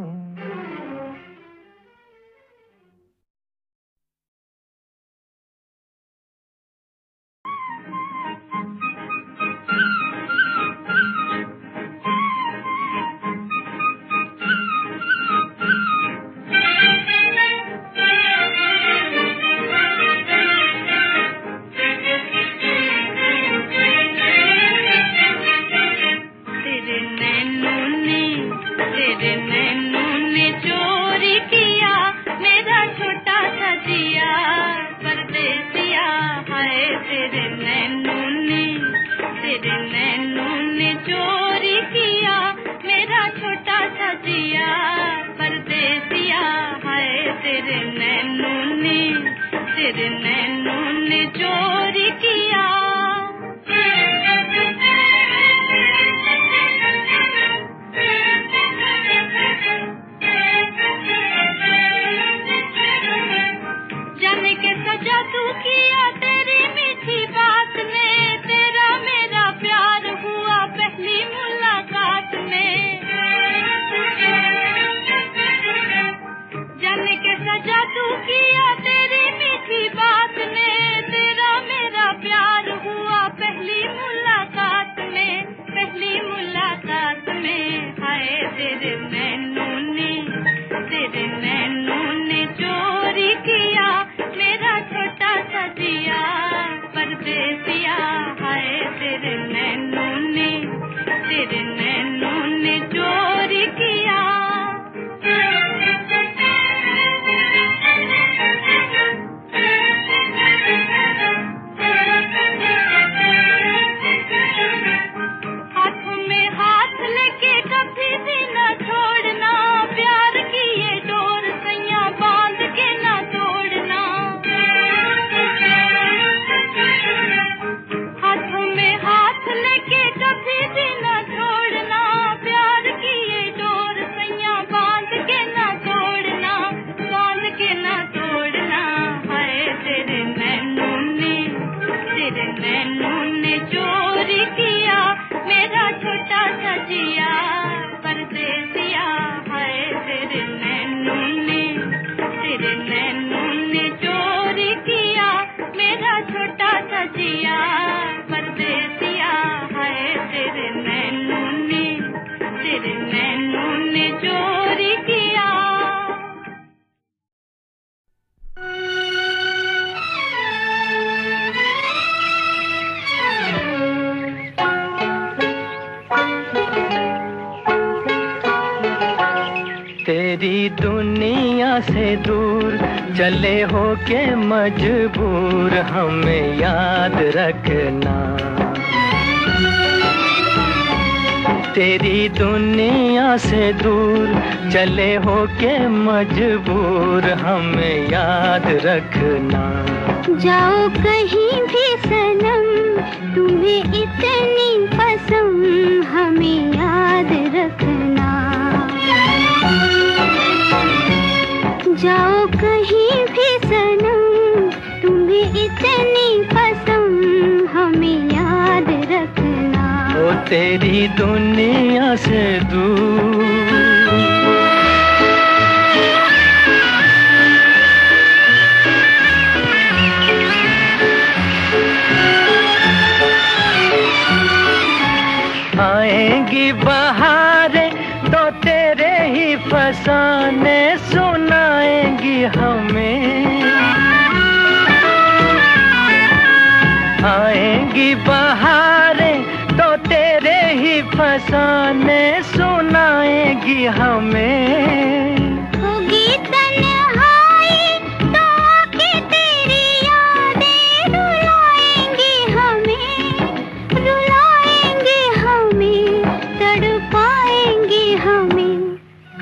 फिर नैनून जो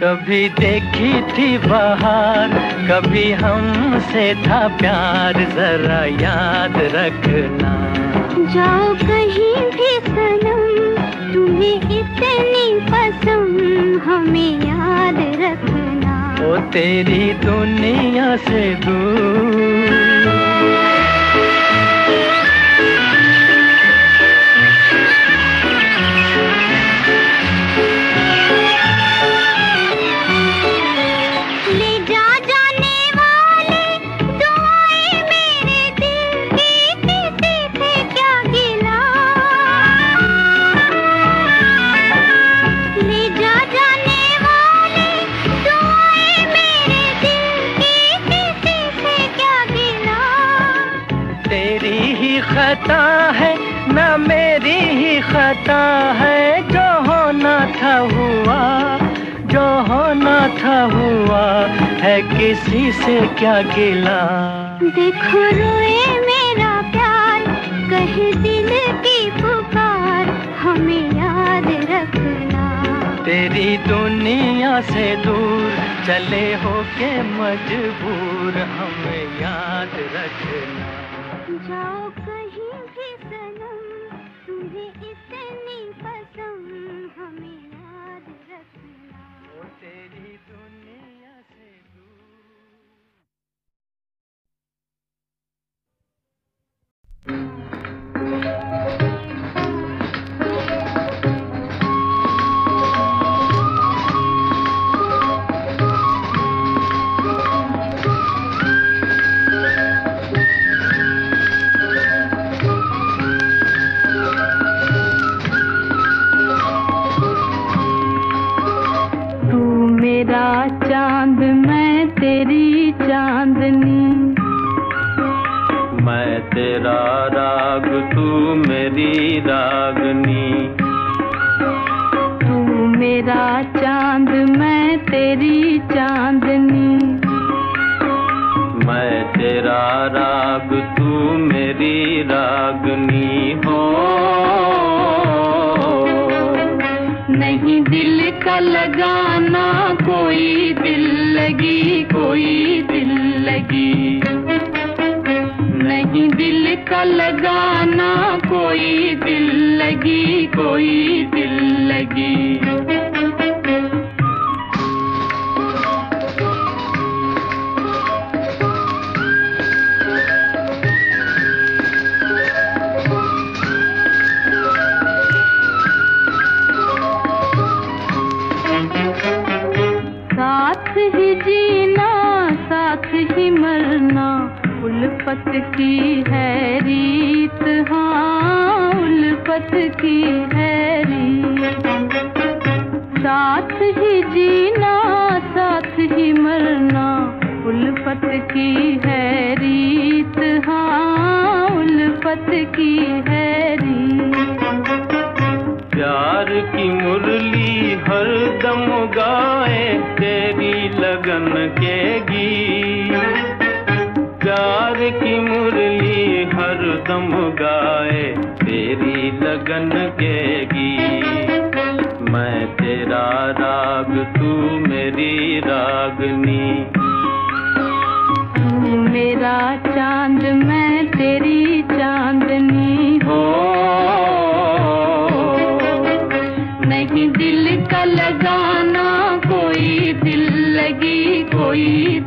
कभी देखी थी बाहर कभी हमसे था प्यार जरा याद रखना। जाओ कहीं भी सनम तुम्हें इतनी पसंद हमें याद रखना। ओ तेरी दुनिया से दूर। ही खता है जो होना था हुआ जो होना था हुआ है किसी से क्या गिला? देखो रोए मेरा प्यार कहे दिल की पुकार हमें याद रखना। तेरी दुनिया से दूर चले हो के मजबूर हमें याद रखना। तेरी दुनिया से दूर। चांदनी। मैं तेरा राग तू मेरी रागनी। तू मेरा चाँद मैं तेरी चांदनी। मैं तेरा राग तू मेरी रागनी। हो। नहीं दिल का लगाना कोई दिल लगी कोई नहीं दिल का लगाना कोई दिल लगी कोई दिल लगी। उल्फत की है रीत हाँ उल्फत की है रीत। साथ ही जीना, साथ ही मरना, उल्फत की है रीत हाँ उल्फत की है रीत। प्यार की मुरली हर दम गाए, तेरी लगन के गीत। प्यार की मुरली हर दम गाए तेरी लगन के गीत। मैं तेरा राग तू मेरी रागनी। तू मेरा चाँद मैं तेरी चांदनी। हो। नहीं दिल का लगाना कोई दिल लगी कोई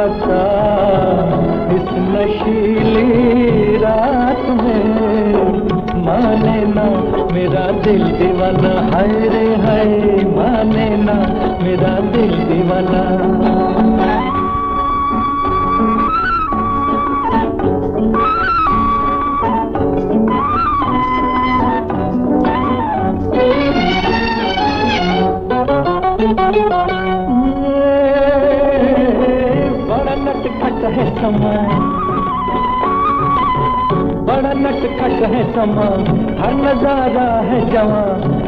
ये इस नशीली रात में माने ना, मेरा दिल दीवाना। हाय रे, हाय, माने ना, मेरा दिल दीवाना। नटखट है समा हर नज़ारा है जवा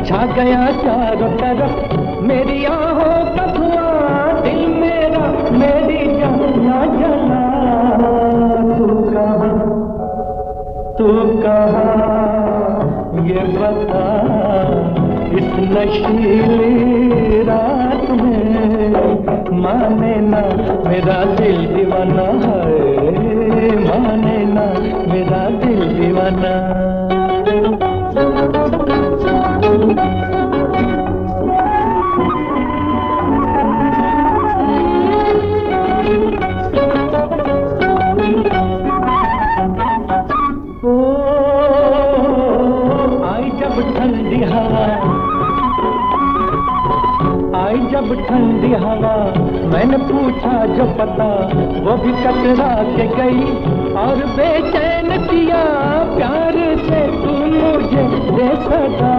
छा गया चारों तरफ़, मेरी आहों का धुआँ दिल मेरा, मेरी जाना जला। तू कहा तू कहा, ये बता, इस नशीली रात में। माने ना मेरा दिल दीवाना है। माने ना मेरा दिल दीवाना। ठंडी हवा। मैंने पूछा जो पता, वो भी कतरा के गई और बेचैन किया, प्यार से तू मुझे दे सका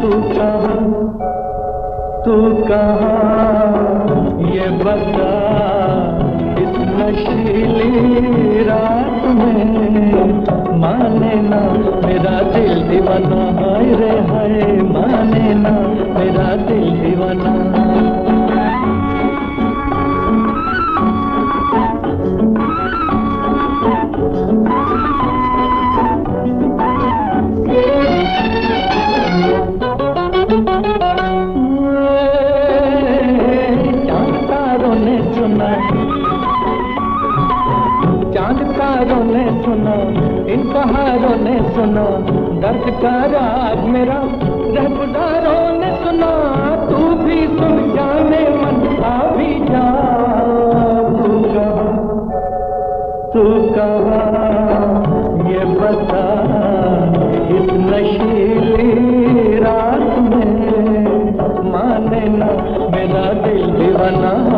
तू कहा तू कहा, ये बता, इस नशीली रात में। माने ना, मेरा दिल दीवाना, हाय रे हाय। माने ना, मेरा दिल दीवाना। सुना, दर्द का राग मेरा। रहबदारों ने सुना, तू भी सुन जाने मन आ भी जा। तू कहा तू कहा, ये बता, इस नशीली रात में माने ना मेरा दिल दीवाना।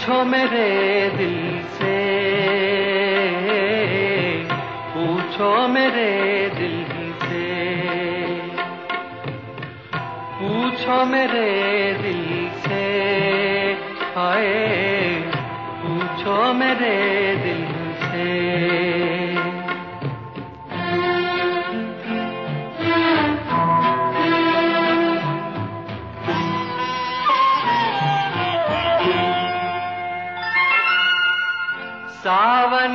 पूछो मेरे दिल से पूछो मेरे दिल से पूछो मेरे दिल से आए पूछो मेरे दिल पावन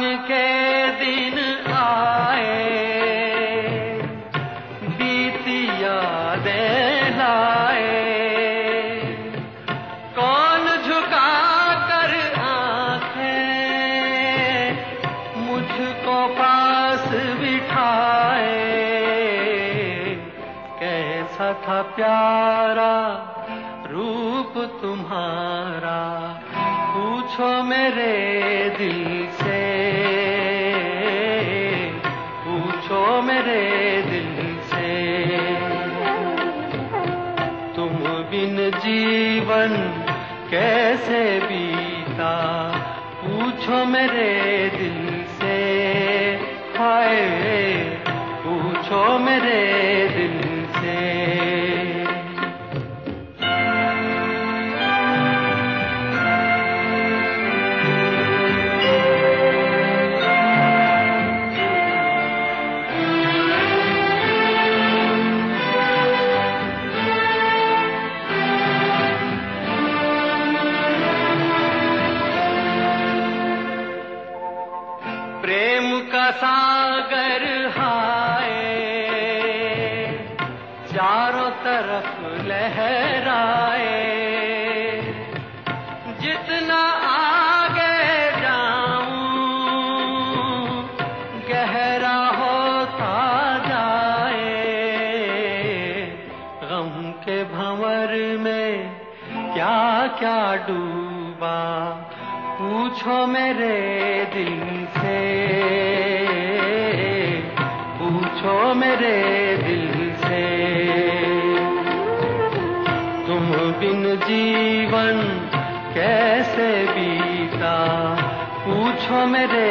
मेरे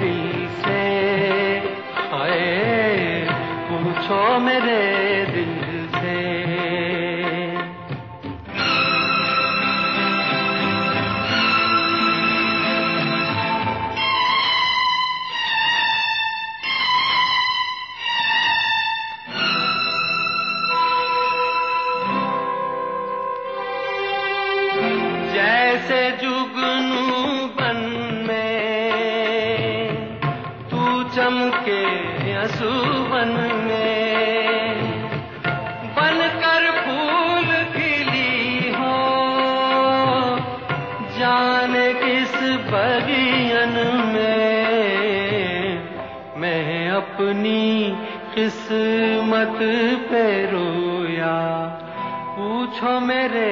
दिल से आए पूछो मेरे मत पे रोया पूछो मेरे